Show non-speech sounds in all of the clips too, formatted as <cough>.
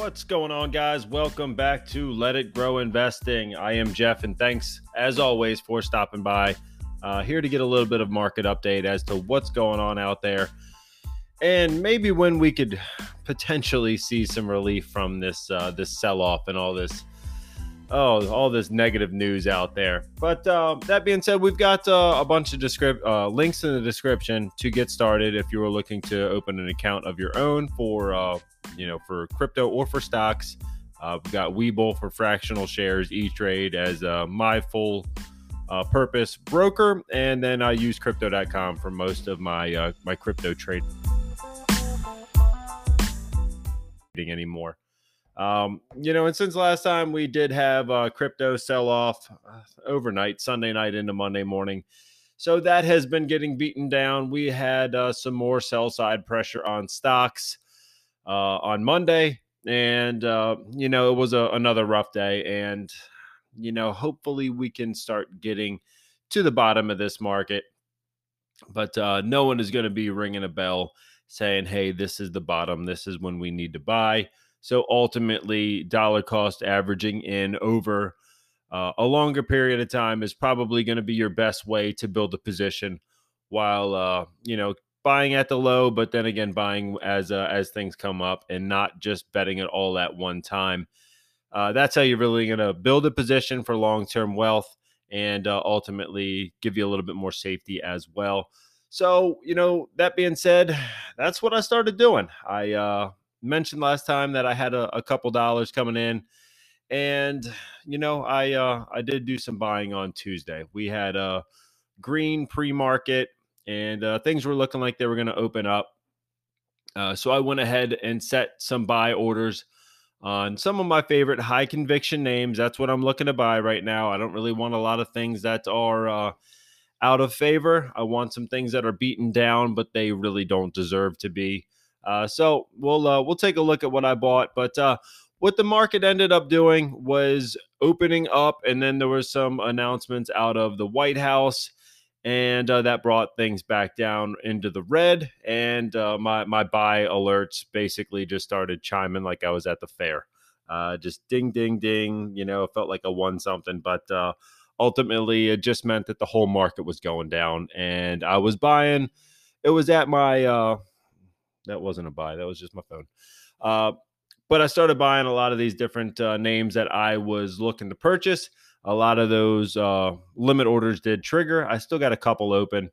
What's going on, guys? Welcome back to Let It Grow Investing. I am Jeff, and thanks as always for stopping by. Uh, here to get a little bit of market update as to what's going on out there, and maybe when we could potentially see some relief from this uh, this sell off and all this oh all this negative news out there. But uh, that being said, we've got uh, a bunch of uh, links in the description to get started if you are looking to open an account of your own for uh, you know for crypto or for stocks. Uh, we've got Webull for fractional shares, E Trade as uh, my full purpose broker, and then I use Crypto.com for most of my my crypto trading anymore. Um, you know, and since last time we did have uh, crypto sell off uh, overnight, Sunday night into Monday morning. So that has been getting beaten down. We had uh, some more sell side pressure on stocks uh, on Monday. And, uh, you know, it was a, another rough day. And, you know, hopefully we can start getting to the bottom of this market. But uh, no one is going to be ringing a bell saying, hey, this is the bottom. This is when we need to buy. So ultimately, dollar cost averaging in over uh, a longer period of time is probably going to be your best way to build a position while, uh, you know, buying at the low, but then again, buying as uh, as things come up and not just betting it all at one time. Uh, that's how you're really going to build a position for long term wealth and uh, ultimately give you a little bit more safety as well. So, you know, that being said, <sighs> that's what I started doing. I uh, mentioned last time that I had a, a couple dollars coming in, and you know, I uh, I did do some buying on Tuesday. We had a green pre market, and uh, things were looking like they were going to open up. Uh, so I went ahead and set some buy orders on some of my favorite high conviction names. That's what I'm looking to buy right now. I don't really want a lot of things that are uh, out of favor. I want some things that are beaten down, but they really don't deserve to be. Uh, so we'll uh, we'll take a look at what I bought. But uh, what the market ended up doing was opening up, and then there was some announcements out of the White House, and uh, that brought things back down into the red. And uh, my my buy alerts basically just started chiming like I was at the fair. Uh, just ding, ding, ding. You know, it felt like a one something, but ultimately it just meant that the whole market was going down, and I was buying. It was at my that wasn't a buy. That was just my phone. Uh, but I started buying a lot of these different uh, names that I was looking to purchase. A lot of those uh, limit orders did trigger. I still got a couple open,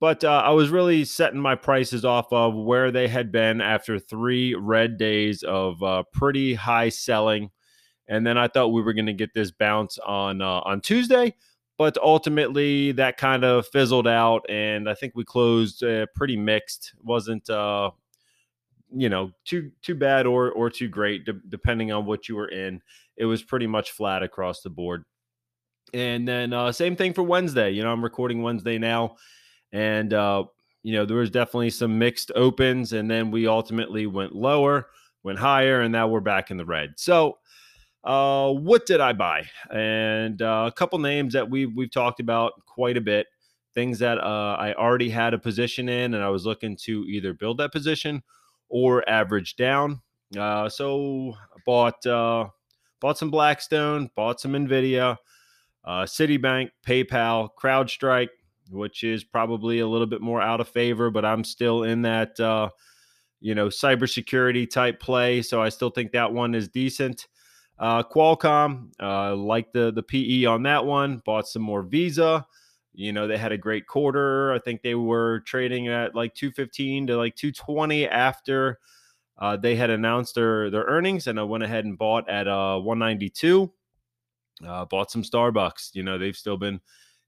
but uh, I was really setting my prices off of where they had been after three red days of uh, pretty high selling, and then I thought we were going to get this bounce on uh, on Tuesday but ultimately that kind of fizzled out and i think we closed uh, pretty mixed. Wasn't uh you know too too bad or or too great de- depending on what you were in. It was pretty much flat across the board. And then uh same thing for wednesday. You know i'm recording wednesday now and uh you know there was definitely some mixed opens and then we ultimately went lower went higher and now we're back in the red. So uh, what did I buy? And uh, a couple names that we've we've talked about quite a bit. Things that uh, I already had a position in, and I was looking to either build that position or average down. Uh, so I bought uh, bought some Blackstone, bought some Nvidia, uh, Citibank, PayPal, CrowdStrike, which is probably a little bit more out of favor, but I'm still in that uh, you know cybersecurity type play, so I still think that one is decent. Uh, Qualcomm, uh, the the PE on that one, bought some more Visa. You know, they had a great quarter. I think they were trading at like 215 to like 220 after uh, they had announced their their earnings, and I went ahead and bought at uh 192. Uh, bought some Starbucks. You know, they've still been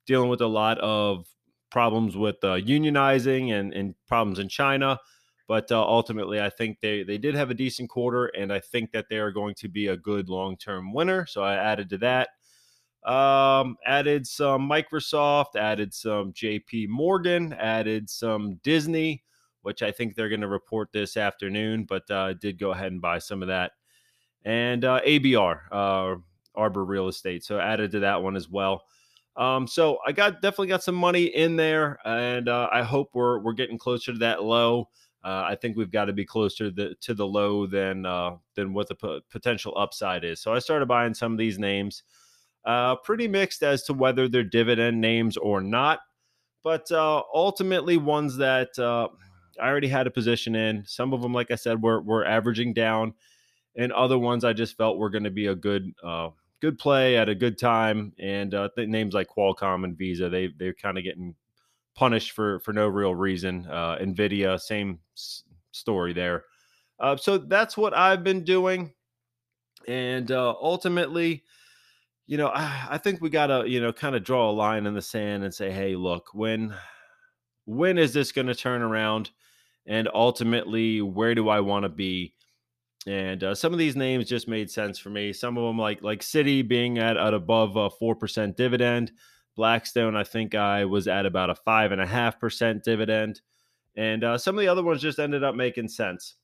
dealing with a lot of problems with uh, unionizing and, and problems in China. But uh, ultimately, I think they they did have a decent quarter, and I think that they are going to be a good long term winner. So I added to that. Um, added some Microsoft, added some JP Morgan, added some Disney, which I think they're going to report this afternoon, but uh, did go ahead and buy some of that. And uh, ABR, uh, Arbor Real Estate. So added to that one as well. Um, so I got definitely got some money in there, and uh, I hope we're we're getting closer to that low. Uh, I think we've got to be closer to the, to the low than uh, than what the p- potential upside is. So I started buying some of these names. Uh, pretty mixed as to whether they're dividend names or not, but uh, ultimately ones that uh, I already had a position in. Some of them, like I said, were were averaging down, and other ones I just felt were going to be a good uh, good play at a good time. And names like Qualcomm and Visa, they they're kind of getting punished for for no real reason. Uh, Nvidia, same s- story there. Uh, so that's what I've been doing, and uh, ultimately, you know, I, I think we gotta you know kind of draw a line in the sand and say, hey, look, when when is this going to turn around? And ultimately, where do I want to be? And uh, some of these names just made sense for me. Some of them, like like Citi, being at, at above four percent dividend. Blackstone, I think I was at about a five and a half percent dividend, and uh, some of the other ones just ended up making sense.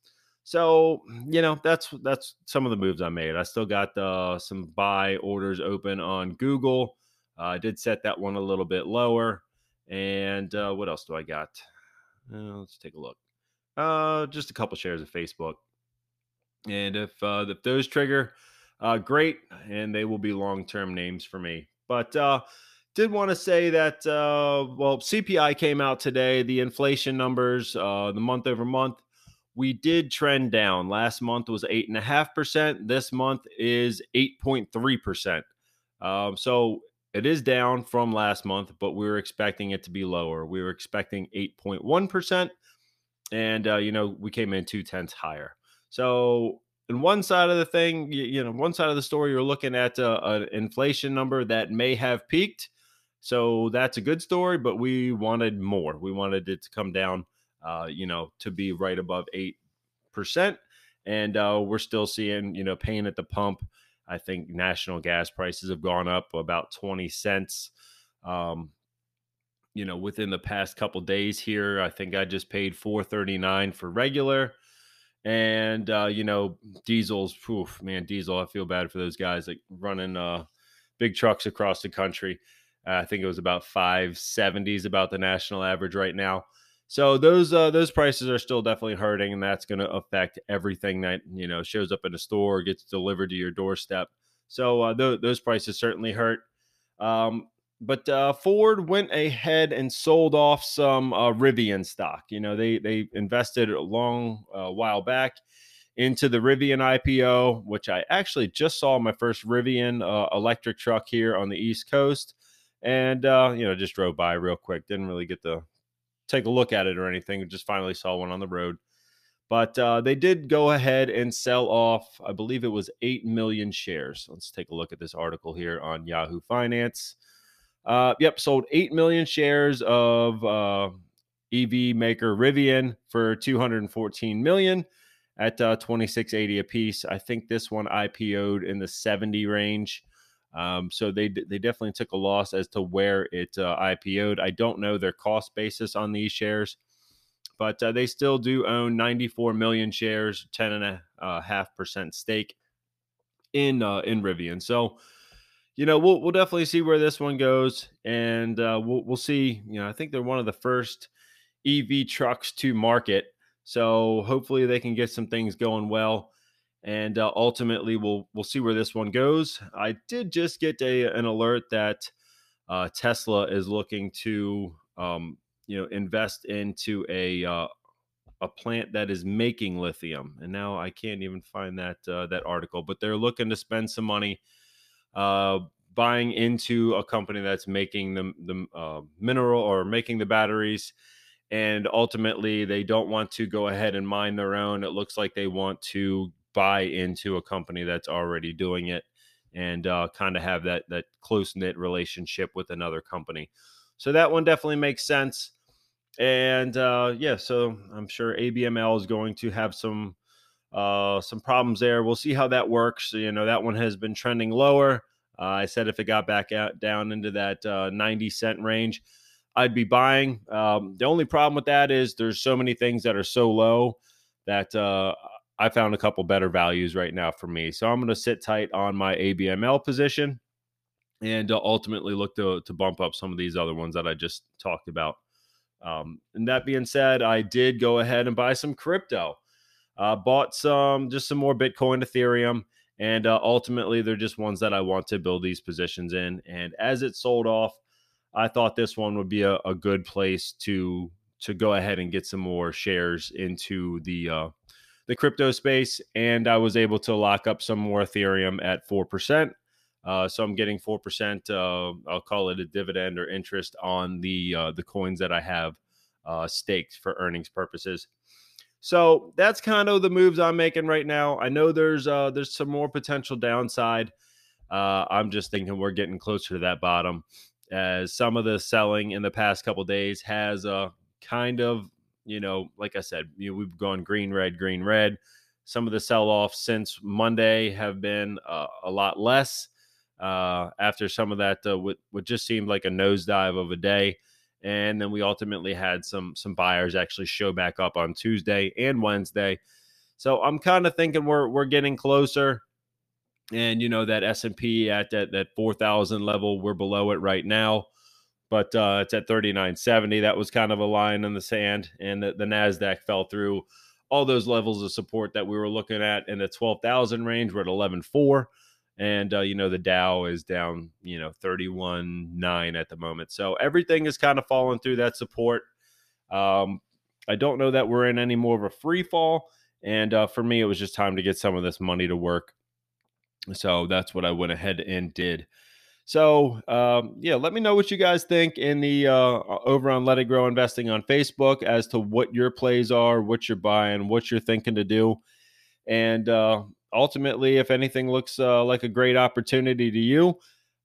So you know that's that's some of the moves I made. I still got uh, some buy orders open on Google. Uh, I did set that one a little bit lower. And uh, what else do I got? Uh, let's take a look. Uh, just a couple shares of Facebook. And if uh, if those trigger, uh, great, and they will be long term names for me. But uh, did want to say that uh, well, CPI came out today. The inflation numbers, uh, the month over month, we did trend down. Last month was eight and a half percent. This month is eight point three percent. Um, so it is down from last month, but we were expecting it to be lower. We were expecting eight point one percent, and uh, you know we came in two tenths higher. So in one side of the thing, you, you know, one side of the story, you're looking at uh, an inflation number that may have peaked. So that's a good story, but we wanted more. We wanted it to come down, uh, you know, to be right above eight percent, and uh, we're still seeing, you know, pain at the pump. I think national gas prices have gone up about twenty cents. Um, you know, within the past couple days here, I think I just paid four thirty nine for regular and uh, you know diesels poof man diesel i feel bad for those guys like running uh, big trucks across the country uh, i think it was about 570s about the national average right now. So those uh, those prices are still definitely hurting and that's going to affect everything that you know shows up in a store gets delivered to your doorstep. So uh, th- those prices certainly hurt. Um, but uh, Ford went ahead and sold off some uh, Rivian stock. You know, they they invested a long uh, while back into the Rivian IPO, which I actually just saw my first Rivian uh, electric truck here on the East Coast, and uh, you know, just drove by real quick. Didn't really get to take a look at it or anything. Just finally saw one on the road. But uh, they did go ahead and sell off, I believe it was 8 million shares. Let's take a look at this article here on Yahoo Finance. Uh, yep, sold 8 million shares of uh, EV maker Rivian for 214 million at uh, 2680 a piece. I think this one IPO'd in the 70 range. Um, so they they definitely took a loss as to where it uh, IPO'd. I don't know their cost basis on these shares, but uh, they still do own 94 million shares, 10 and a uh, half percent stake in uh, in Rivian. So you know, we'll we'll definitely see where this one goes, and uh, we'll we'll see. You know, I think they're one of the first EV trucks to market, so hopefully they can get some things going well, and uh, ultimately we'll we'll see where this one goes. I did just get a an alert that uh, Tesla is looking to um, you know invest into a uh, a plant that is making lithium, and now I can't even find that uh, that article, but they're looking to spend some money uh, buying into a company that's making the, the uh, mineral or making the batteries. And ultimately, they don't want to go ahead and mine their own. It looks like they want to buy into a company that's already doing it and uh, kind of have that that close knit relationship with another company. So that one definitely makes sense. And uh, yeah, so I'm sure ABML is going to have some uh, some problems there. We'll see how that works. You know, that one has been trending lower. Uh, I said if it got back out down into that uh, 90 cent range, I'd be buying. Um, the only problem with that is there's so many things that are so low that uh, I found a couple better values right now for me. So I'm going to sit tight on my ABML position and uh, ultimately look to, to bump up some of these other ones that I just talked about. Um, and that being said, I did go ahead and buy some crypto. Uh, bought some, just some more Bitcoin, Ethereum, and uh, ultimately they're just ones that I want to build these positions in. And as it sold off, I thought this one would be a, a good place to to go ahead and get some more shares into the uh, the crypto space, and I was able to lock up some more Ethereum at four percent. Uh, so I'm getting four percent. Uh, I'll call it a dividend or interest on the uh, the coins that I have uh, staked for earnings purposes. So that's kind of the moves I'm making right now. I know there's uh, there's some more potential downside. Uh, I'm just thinking we're getting closer to that bottom, as some of the selling in the past couple days has uh, kind of you know, like I said, you we've gone green, red, green, red. Some of the sell offs since Monday have been uh, a lot less uh, after some of that, uh, what, what just seemed like a nosedive of a day. And then we ultimately had some some buyers actually show back up on Tuesday and Wednesday. So I'm kind of thinking we're we're getting closer. And you know that S and P at that that four thousand level, we're below it right now but uh, it's at 39.70. That was kind of a line in the sand, and the, the Nasdaq fell through all those levels of support that we were looking at in the 12,000 range. We're at 11.4, and uh, you know the Dow is down, you know, 31.9 at the moment. So everything is kind of falling through that support. Um, I don't know that we're in any more of a free fall, and uh, for me, it was just time to get some of this money to work. So that's what I went ahead and did. So um, yeah, let me know what you guys think in the uh, over on Let It Grow Investing on Facebook as to what your plays are, what you're buying, what you're thinking to do, and uh, ultimately, if anything looks uh, like a great opportunity to you,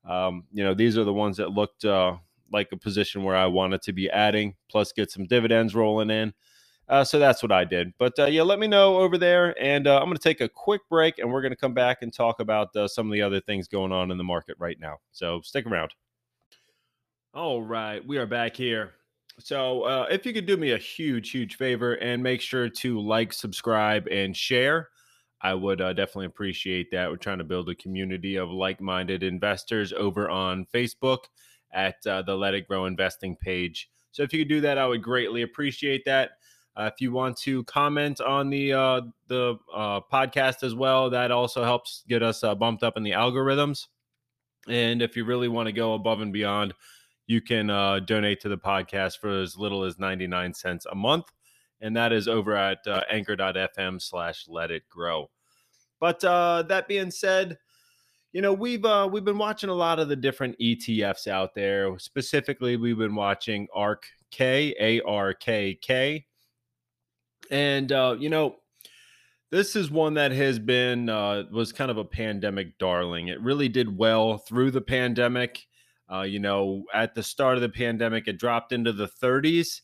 um, you know these are the ones that looked uh, like a position where I wanted to be adding, plus get some dividends rolling in. Uh, so that's what I did. But uh, yeah, let me know over there. And uh, I'm going to take a quick break and we're going to come back and talk about uh, some of the other things going on in the market right now. So stick around. All right, we are back here. So uh, if you could do me a huge, huge favor and make sure to like, subscribe, and share. I would uh, definitely appreciate that. We're trying to build a community of like minded investors over on Facebook at the Let It Grow Investing page. So if you could do that, I would greatly appreciate that. Uh, if you want to comment on the uh, the uh, podcast as well, that also helps get us uh, bumped up in the algorithms. And if you really want to go above and beyond, you can uh, donate to the podcast for as little as 99 cents a month. And that is over at uh, anchor.fm slash let it grow. But that being said, you know we've uh, we've been watching a lot of the different ETFs out there. Specifically, we've been watching ARK K A R K K and uh, you know, this is one that has been uh, was kind of a pandemic darling. It really did well through the pandemic. Uh, you know, at the start of the pandemic, it dropped into the 30s,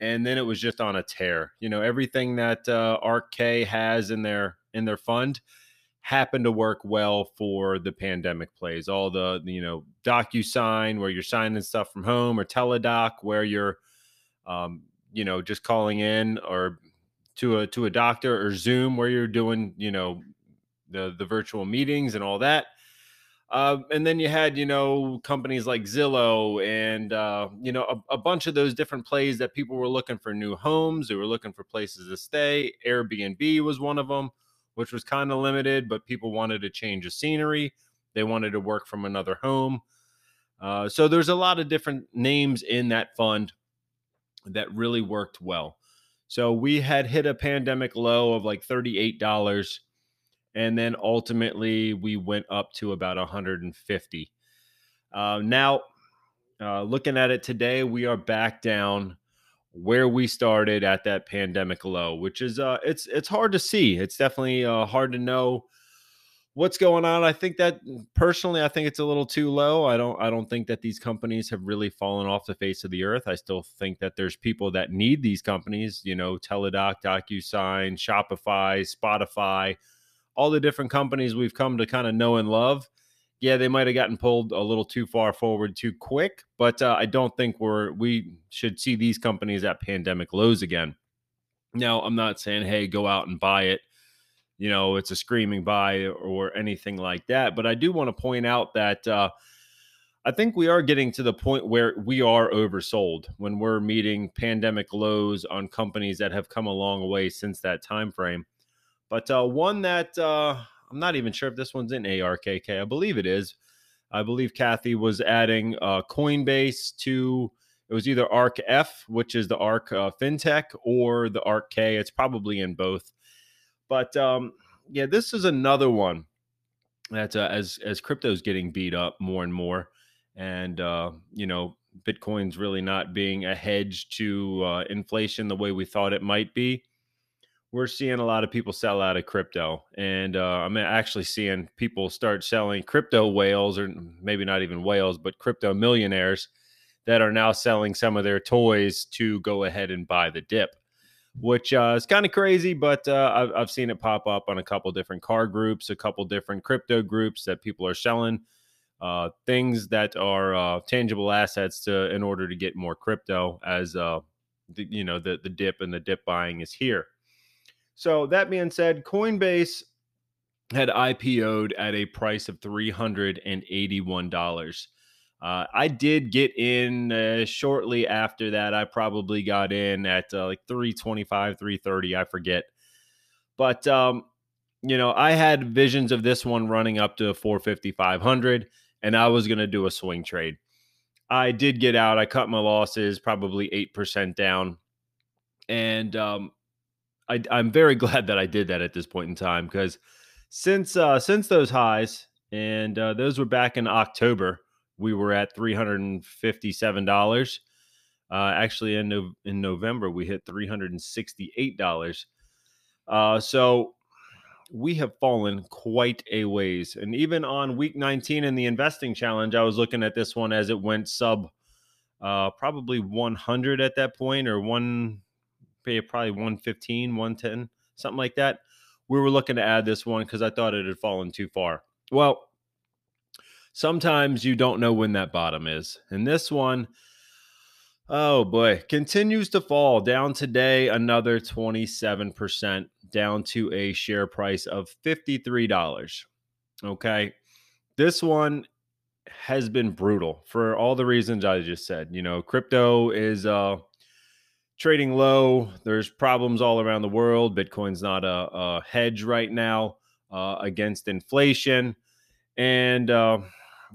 and then it was just on a tear. You know, everything that uh, ARK has in their in their fund happened to work well for the pandemic plays. All the you know DocuSign where you're signing stuff from home, or Teladoc where you're um, you know just calling in or to a to a doctor or Zoom where you're doing, you know, the the virtual meetings and all that. Uh, and then you had, you know, companies like Zillow and, uh, you know, a, a, bunch of those different plays that people were looking for new homes. They were looking for places to stay. Airbnb was one of them, which was kind of limited, but people wanted to change the scenery. They wanted to work from another home. Uh, so there's a lot of different names in that fund that really worked well. So we had hit a pandemic low of like $38 and then ultimately we went up to about 150. Uh, now, uh, looking at it today, we are back down where we started at that pandemic low, which is uh, it's it's hard to see. It's definitely uh, hard to know what's going on. I think that personally, I think it's a little too low. I don't I don't think that these companies have really fallen off the face of the earth. I still think that there's people that need these companies, you know, Teladoc, DocuSign, Shopify, Spotify, all the different companies we've come to kind of know and love. Yeah, they might have gotten pulled a little too far forward too quick, but uh, I don't think we're we should see these companies at pandemic lows again. Now, I'm not saying hey, go out and buy it you know, it's a screaming buy or anything like that. But I do want to point out that uh, I think we are getting to the point where we are oversold when we're meeting pandemic lows on companies that have come a long way since that time frame. But uh, one that uh, I'm not even sure if this one's in ARKK. I believe it is. I believe Cathie was adding uh, Coinbase to it was either ARK F, which is the ARK uh, FinTech, or the ARK K. It's probably in both. But um, yeah, this is another one that uh, as as crypto's getting beat up more and more, and uh, you know Bitcoin's really not being a hedge to uh, inflation the way we thought it might be. We're seeing a lot of people sell out of crypto, and uh, I'm actually seeing people start selling crypto whales, or maybe not even whales, but crypto millionaires that are now selling some of their toys to go ahead and buy the dip, which uh, is kind of crazy, but uh, I've, I've seen it pop up on a couple different car groups, a couple different crypto groups that people are selling uh, things that are uh, tangible assets to in order to get more crypto as uh, the, you know the the dip and the dip buying is here. So that being said, Coinbase had IPO'd at a price of three hundred and eighty-one dollars. Uh, I did get in uh, shortly after that. I probably got in at uh, like 325, 330, I forget. But, um, you know, I had visions of this one running up to 450, 500, and I was going to do a swing trade. I did get out. I cut my losses, probably 8% down. And um, I, I'm very <laughs> glad that I did that at this point in time because since uh, since those highs, and uh, those were back in October, we were at three hundred and fifty-seven dollars. Uh, actually, in no- in November, we hit three hundred and sixty-eight dollars. Uh, so we have fallen quite a ways. And even on week 19 in the investing challenge, I was looking at this one as it went sub uh, probably 100 at that point, or one probably 115, 110, something like that. We were looking to add this one because I thought it had fallen too far. Well, sometimes you don't know when that bottom is. And this one, oh boy, continues to fall down today another 27%, down to a share price of $53. Okay. This one has been brutal for all the reasons I just said. You know, crypto is uh trading low. There's problems all around the world. Bitcoin's not a, a hedge right now uh, against inflation. And uh,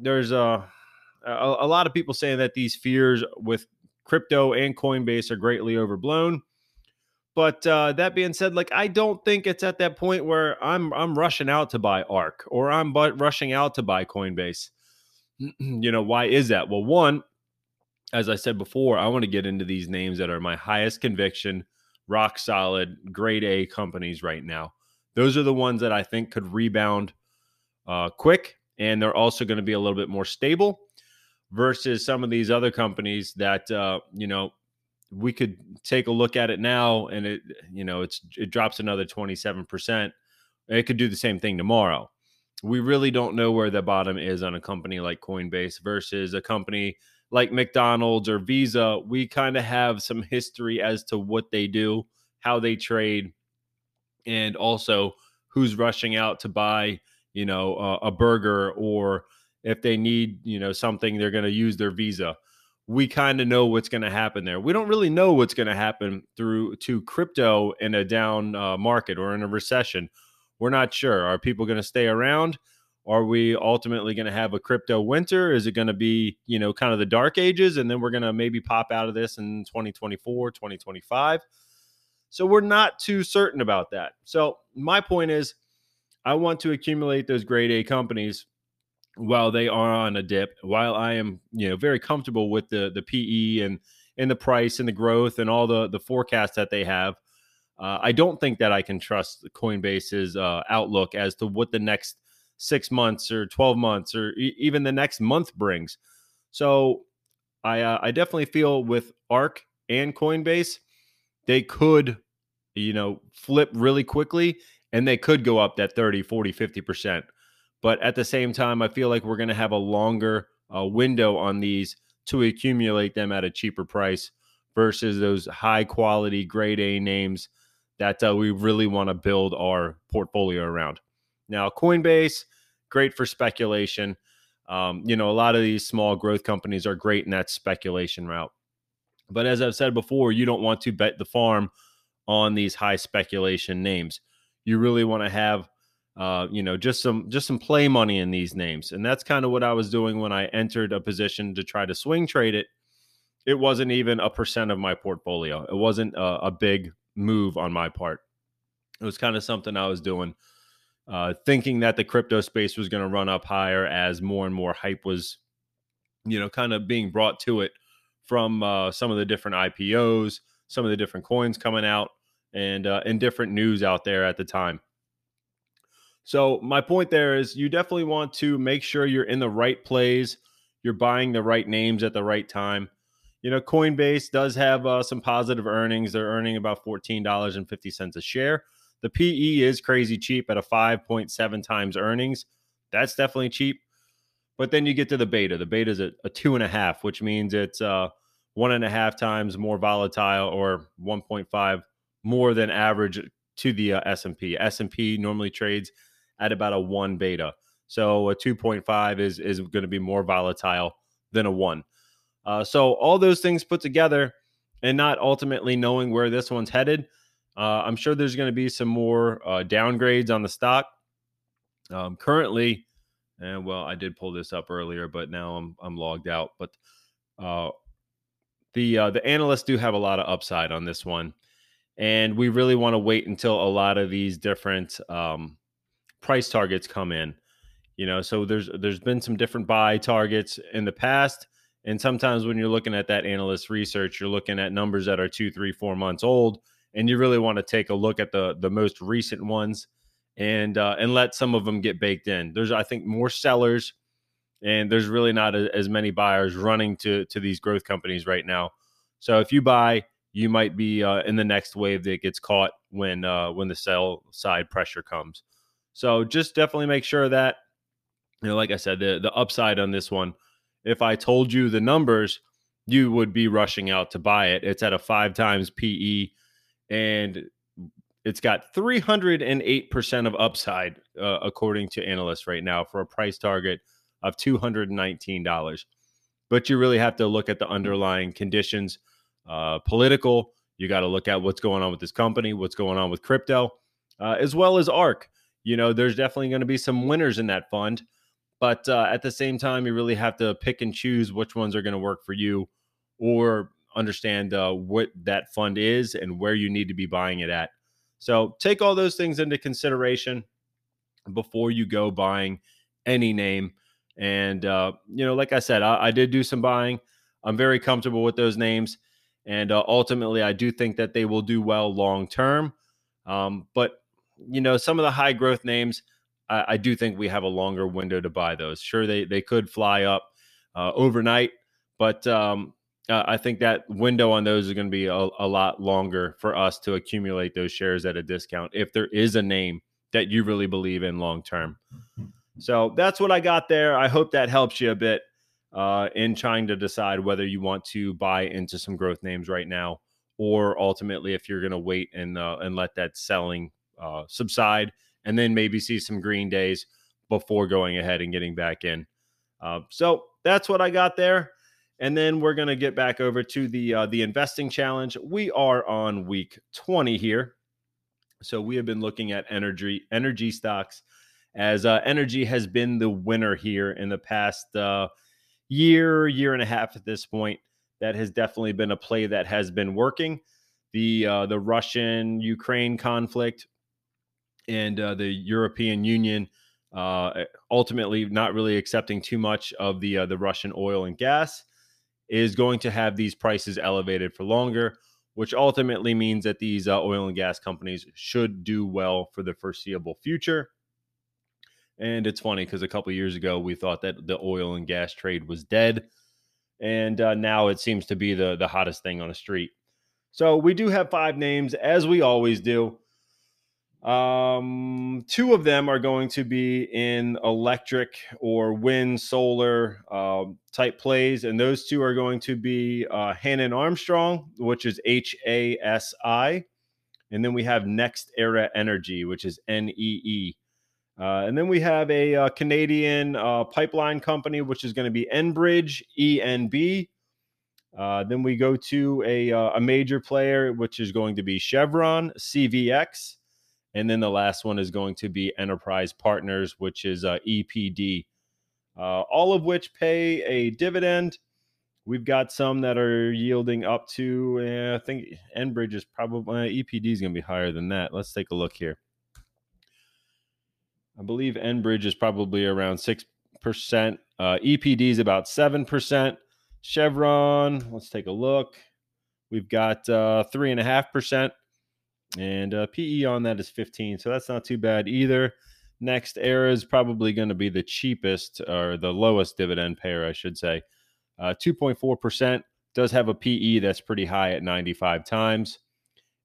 there's a, a, a lot of people saying that these fears with crypto and Coinbase are greatly overblown. But uh, that being said, like I don't think it's at that point where I'm I'm rushing out to buy ARK or I'm but rushing out to buy Coinbase. <clears throat> you know why is that? Well, one, as I said before, I want to get into these names that are my highest conviction, rock solid, grade A companies right now. Those are the ones that I think could rebound uh, quick and they're also going to be a little bit more stable versus some of these other companies that uh, you know we could take a look at it now and it you know it's it drops another 27% it could do the same thing tomorrow. We really don't know where the bottom is on a company like coinbase versus a company like mcdonald's or visa. We kind of have some history as to what they do how they trade and also who's rushing out to buy you know, uh, a burger or if they need, you know, something, they're going to use their visa. We kind of know what's going to happen there. We don't really know what's going to happen through to crypto in a down uh, market or in a recession. We're not sure. Are people going to stay around? Are we ultimately going to have a crypto winter? Is it going to be, you know, kind of the dark ages and then we're going to maybe pop out of this in 2024, 2025? So we're not too certain about that. So my point is I want to accumulate those grade A companies while they are on a dip, while I am, you know, very comfortable with the the PE and and the price and the growth and all the the forecasts that they have. Uh, I don't think that I can trust Coinbase's uh, outlook as to what the next six months or twelve months or e- even the next month brings. So I uh, I definitely feel with ARK and Coinbase, they could, you know, flip really quickly and they could go up that 30, 40, 50%. But at the same time, I feel like we're going to have a longer uh, window on these to accumulate them at a cheaper price versus those high quality grade A names that uh, we really want to build our portfolio around. Now, Coinbase, great for speculation. Um, you know, a lot of these small growth companies are great in that speculation route. But as I've said before, you don't want to bet the farm on these high speculation names. You really want to have uh, you know, just some just some play money in these names. And that's kind of what I was doing when I entered a position to try to swing trade it. It wasn't even a percent of my portfolio. It wasn't a, a big move on my part. It was kind of something I was doing, uh, thinking that the crypto space was going to run up higher as more and more hype was, you know, kind of being brought to it from uh, some of the different IPOs, some of the different coins coming out, and uh, and different news out there at the time. So my point there is you definitely want to make sure you're in the right plays, you're buying the right names at the right time. You know, Coinbase does have uh, some positive earnings. They're earning about $14.50 a share. The PE is crazy cheap at a 5.7 times earnings. That's definitely cheap. But then you get to the beta. The beta is a, a two and a half, which means it's uh, one and a half times more volatile or 1.5 more than average to the uh, S&P. S&P normally trades at about a one beta. So a 2.5 is is going to be more volatile than a one. Uh, so all those things put together, and not ultimately knowing where this one's headed, uh, I'm sure there's going to be some more uh, downgrades on the stock. Um, currently, and well, I did pull this up earlier, but now I'm I'm logged out. But uh, the uh, the analysts do have a lot of upside on this one, and we really want to wait until a lot of these different um, price targets come in. You know, so there's there's been some different buy targets in the past, and sometimes when you're looking at that analyst research, you're looking at numbers that are two, three, four months old, and you really want to take a look at the the most recent ones and uh, and let some of them get baked in. There's I think more sellers, and there's really not a, as many buyers running to to these growth companies right now. So if you buy, you might be uh, in the next wave that gets caught when uh, when the sell side pressure comes. So just definitely make sure that, you know, like I said, the, the upside on this one, if I told you the numbers, you would be rushing out to buy it. It's at a five times PE and it's got 308% of upside, uh, according to analysts right now, for a price target of $219. But you really have to look at the underlying conditions, uh, political. You got to look at what's going on with this company, what's going on with crypto, uh, as well as ARK you know, there's definitely going to be some winners in that fund. But uh, at the same time, you really have to pick and choose which ones are going to work for you or understand uh, what that fund is and where you need to be buying it at. So take all those things into consideration before you go buying any name. And, uh, you know, like I said, I, I, did do some buying. I'm very comfortable with those names. And uh, ultimately, I do think that they will do well long term. Um, but you know, some of the high growth names, I, I, do think we have a longer window to buy those. Sure, they they could fly up uh, overnight, but um, I think that window on those is going to be a, a lot longer for us to accumulate those shares at a discount if there is a name that you really believe in long term. So that's what I got there. I hope that helps you a bit uh, in trying to decide whether you want to buy into some growth names right now, or ultimately if you're going to wait and uh, and let that selling uh, subside and then maybe see some green days before going ahead and getting back in. Uh, so that's what I got there. And then we're going to get back over to the uh, the investing challenge. We are on week 20 here. So we have been looking at energy energy stocks as uh, energy has been the winner here in the past uh, year, year and a half at this point. That has definitely been a play that has been working. The uh, the Russian Ukraine conflict and uh, the European Union uh, ultimately not really accepting too much of the uh, the Russian oil and gas is going to have these prices elevated for longer, which ultimately means that these uh, oil and gas companies should do well for the foreseeable future. And it's funny because a couple years ago we thought that the oil and gas trade was dead, and uh, now it seems to be the the hottest thing on the street. So we do have five names as we always do. Um, two of them are going to be in electric or wind, solar uh, type plays, and those two are going to be uh, Hannon Armstrong, which is H A S I, and then we have NextEra Energy, which is N E E. Uh, and then we have a, uh, Canadian uh, pipeline company, which is going to be Enbridge, ENB. Uh, then we go to a, uh, a major player, which is going to be Chevron, CVX. And then the last one is going to be Enterprise Partners, which is EPD. all of which pay a dividend. We've got some that are yielding up to, uh, I think Enbridge is probably, EPD is going to be higher than that. Let's take a look here. I believe Enbridge is probably around 6%. Uh, EPD is about 7%. Chevron, let's take a look. We've got uh, 3.5%. And uh, PE on that is 15. So that's not too bad either. NextEra is probably going to be the cheapest or the lowest dividend payer, I should say. Uh, 2.4% does have a PE that's pretty high at 95 times.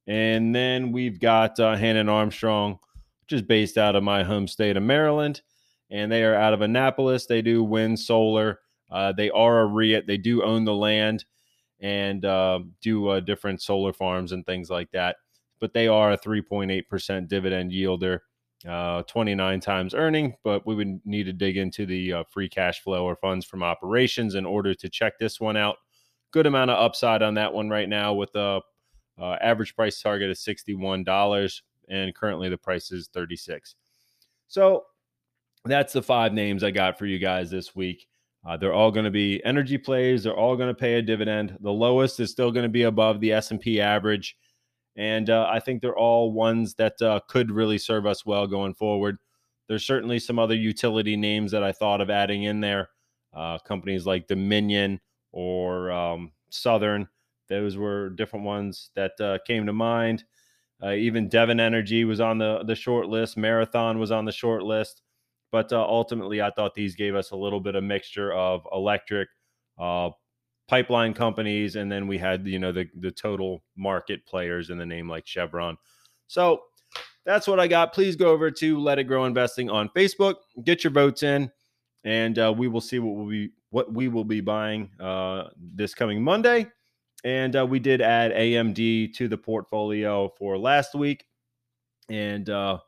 And then we've got uh, Hannon Armstrong, is based out of my home state of Maryland. And they are out of Annapolis. They do wind, solar. Uh, they are a REIT. They do own the land and uh, do uh, different solar farms and things like that. But they are a 3.8% dividend yielder, uh, 29 times earning. But we would need to dig into the uh, free cash flow or funds from operations in order to check this one out. Good amount of upside on that one right now with a uh, average price target of $61 and currently the price is 36. So that's the five names I got for you guys this week. Uh, they're all going to be energy plays. They're all going to pay a dividend. The lowest is still going to be above the S&P average. And uh, I think they're all ones that uh, could really serve us well going forward. There's certainly some other utility names that I thought of adding in there. Uh, companies like Dominion or um, Southern. Those were different ones that uh, came to mind. Uh, even Devon Energy was on the the short list. Marathon was on the short list, but uh, ultimately, I thought these gave us a little bit of mixture of electric, uh, pipeline companies, and then we had you know the the total market players in the name like Chevron. So that's what I got. Please go over to Let It Grow Investing on Facebook, get your votes in, and uh, we will see what be what we will be buying uh, this coming Monday. And uh, we did add AMD to the portfolio for last week, and uh,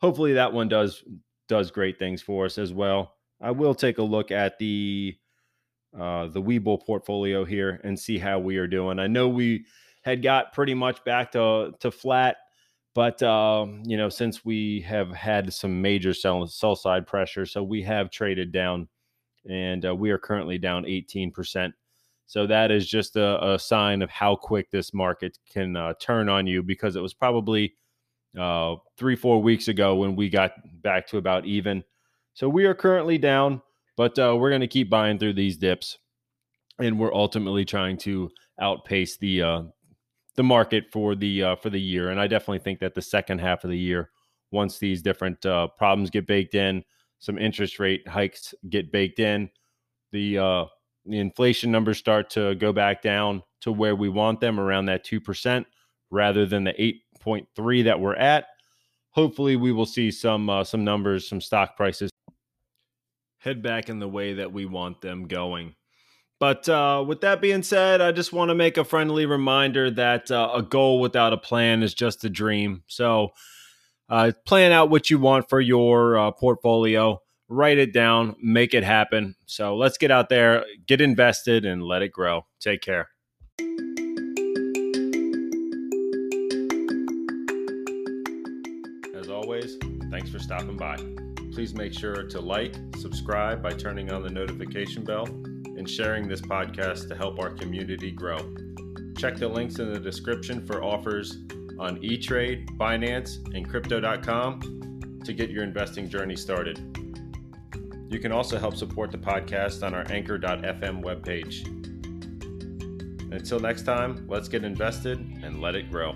hopefully that one does does great things for us as well. I will take a look at the uh, the Webull portfolio here and see how we are doing. I know we had got pretty much back to to flat, but uh, you know since we have had some major sell sell side pressure, so we have traded down, and uh, we are currently down eighteen percent so that is just a, a sign of how quick this market can uh, turn on you because it was probably uh, three, four weeks ago when we got back to about even. So we are currently down, but uh, we're going to keep buying through these dips, and we're ultimately trying to outpace the uh, the market for the uh, for the year. And I definitely think that the second half of the year, once these different uh, problems get baked in, some interest rate hikes get baked in, the the inflation numbers start to go back down to where we want them around that 2% rather than the 8.3 that we're at. Hopefully we will see some uh, some numbers some stock prices head back in the way that we want them going. But uh, with that being said i just want to make a friendly reminder that uh, a goal without a plan is just a dream. So uh, plan out what you want for your uh, portfolio write it down, make it happen. So let's get out there, get invested, and let it grow. Take care. As always, thanks for stopping by. Please make sure to like, subscribe by turning on the notification bell, and sharing this podcast to help our community grow. Check the links in the description for offers on eTrade, Binance, and Crypto.com to get your investing journey started. You can also help support the podcast on our anchor.fm webpage. Until next time, let's get invested and let it grow.